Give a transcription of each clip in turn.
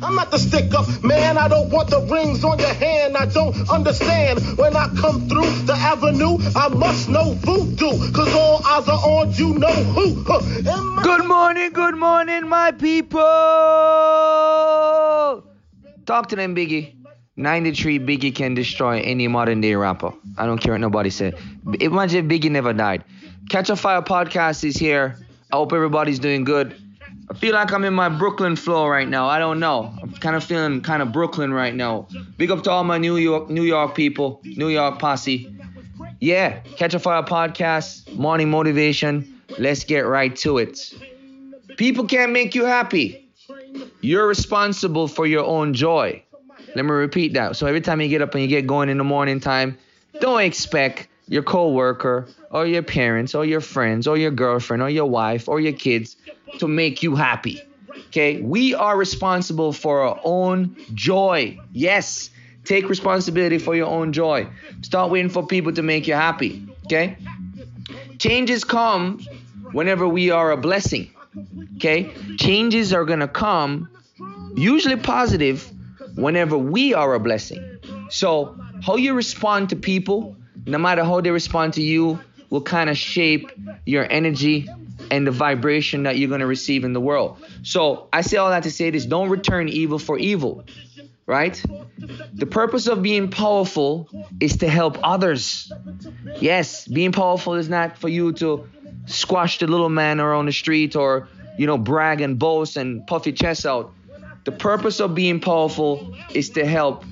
I'm not the stick up man. I don't want the rings on your hand. I don't understand when I come through the avenue. I must know voodoo, cause all eyes are on you know who. Huh. Good morning, good morning, my people. Talk to them, Biggie. 93 Biggie can destroy any modern day rapper. I don't care what nobody said. Imagine if Biggie never died. Catch a Fire podcast is here. I hope everybody's doing good. I feel like I'm in my Brooklyn flow right now. I don't know. I'm kind of feeling kind of Brooklyn right now. Big up to all my New York, New York people, New York posse. Yeah, Catch a Fire podcast, morning motivation. Let's get right to it. People can't make you happy. You're responsible for your own joy. Let me repeat that. So every time you get up and you get going in the morning time, don't expect your coworker or your parents or your friends or your girlfriend or your wife or your kids to make you happy. Okay? We are responsible for our own joy. Yes. Take responsibility for your own joy. Start waiting for people to make you happy. Okay? Changes come whenever we are a blessing. Okay? Changes are going to come usually positive whenever we are a blessing. So, how you respond to people, no matter how they respond to you, will kind of shape your energy and the vibration that you're going to receive in the world. So, I say all that to say this don't return evil for evil, right? The purpose of being powerful is to help others. Yes, being powerful is not for you to squash the little man around the street or, you know, brag and boast and puff your chest out. The purpose of being powerful is to help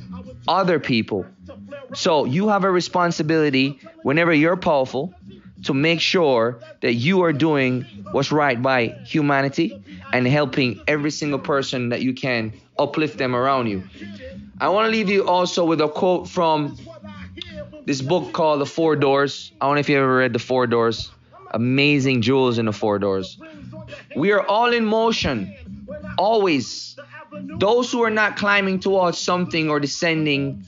other people. So you have a responsibility whenever you're powerful to make sure that you are doing what's right by humanity and helping every single person that you can uplift them around you. I want to leave you also with a quote from this book called The Four Doors. I don't know if you ever read The Four Doors. Amazing jewels in The Four Doors. We are all in motion, always. Those who are not climbing towards something or descending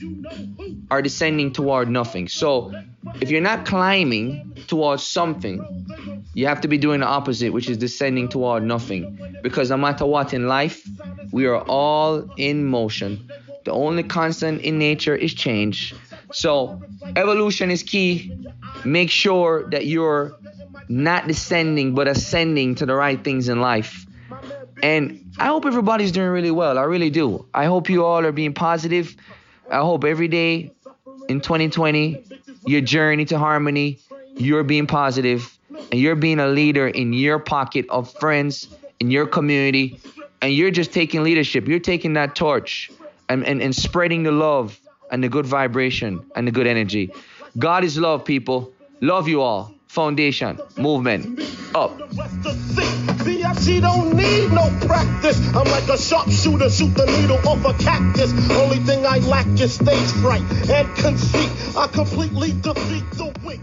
are descending toward nothing. So, if you're not climbing towards something, you have to be doing the opposite, which is descending toward nothing. Because no matter what in life, we are all in motion. The only constant in nature is change. So, evolution is key. Make sure that you're not descending but ascending to the right things in life. And I hope everybody's doing really well. I really do. I hope you all are being positive. I hope every day in 2020, your journey to harmony, you're being positive and you're being a leader in your pocket of friends, in your community, and you're just taking leadership. You're taking that torch and, and, and spreading the love and the good vibration and the good energy. God is love, people. Love you all. Foundation, movement, up. To don't need no practice. I'm like a sharpshooter, shoot the needle off a cactus. Only thing I lack is stage fright and conceit. I completely defeat the weak.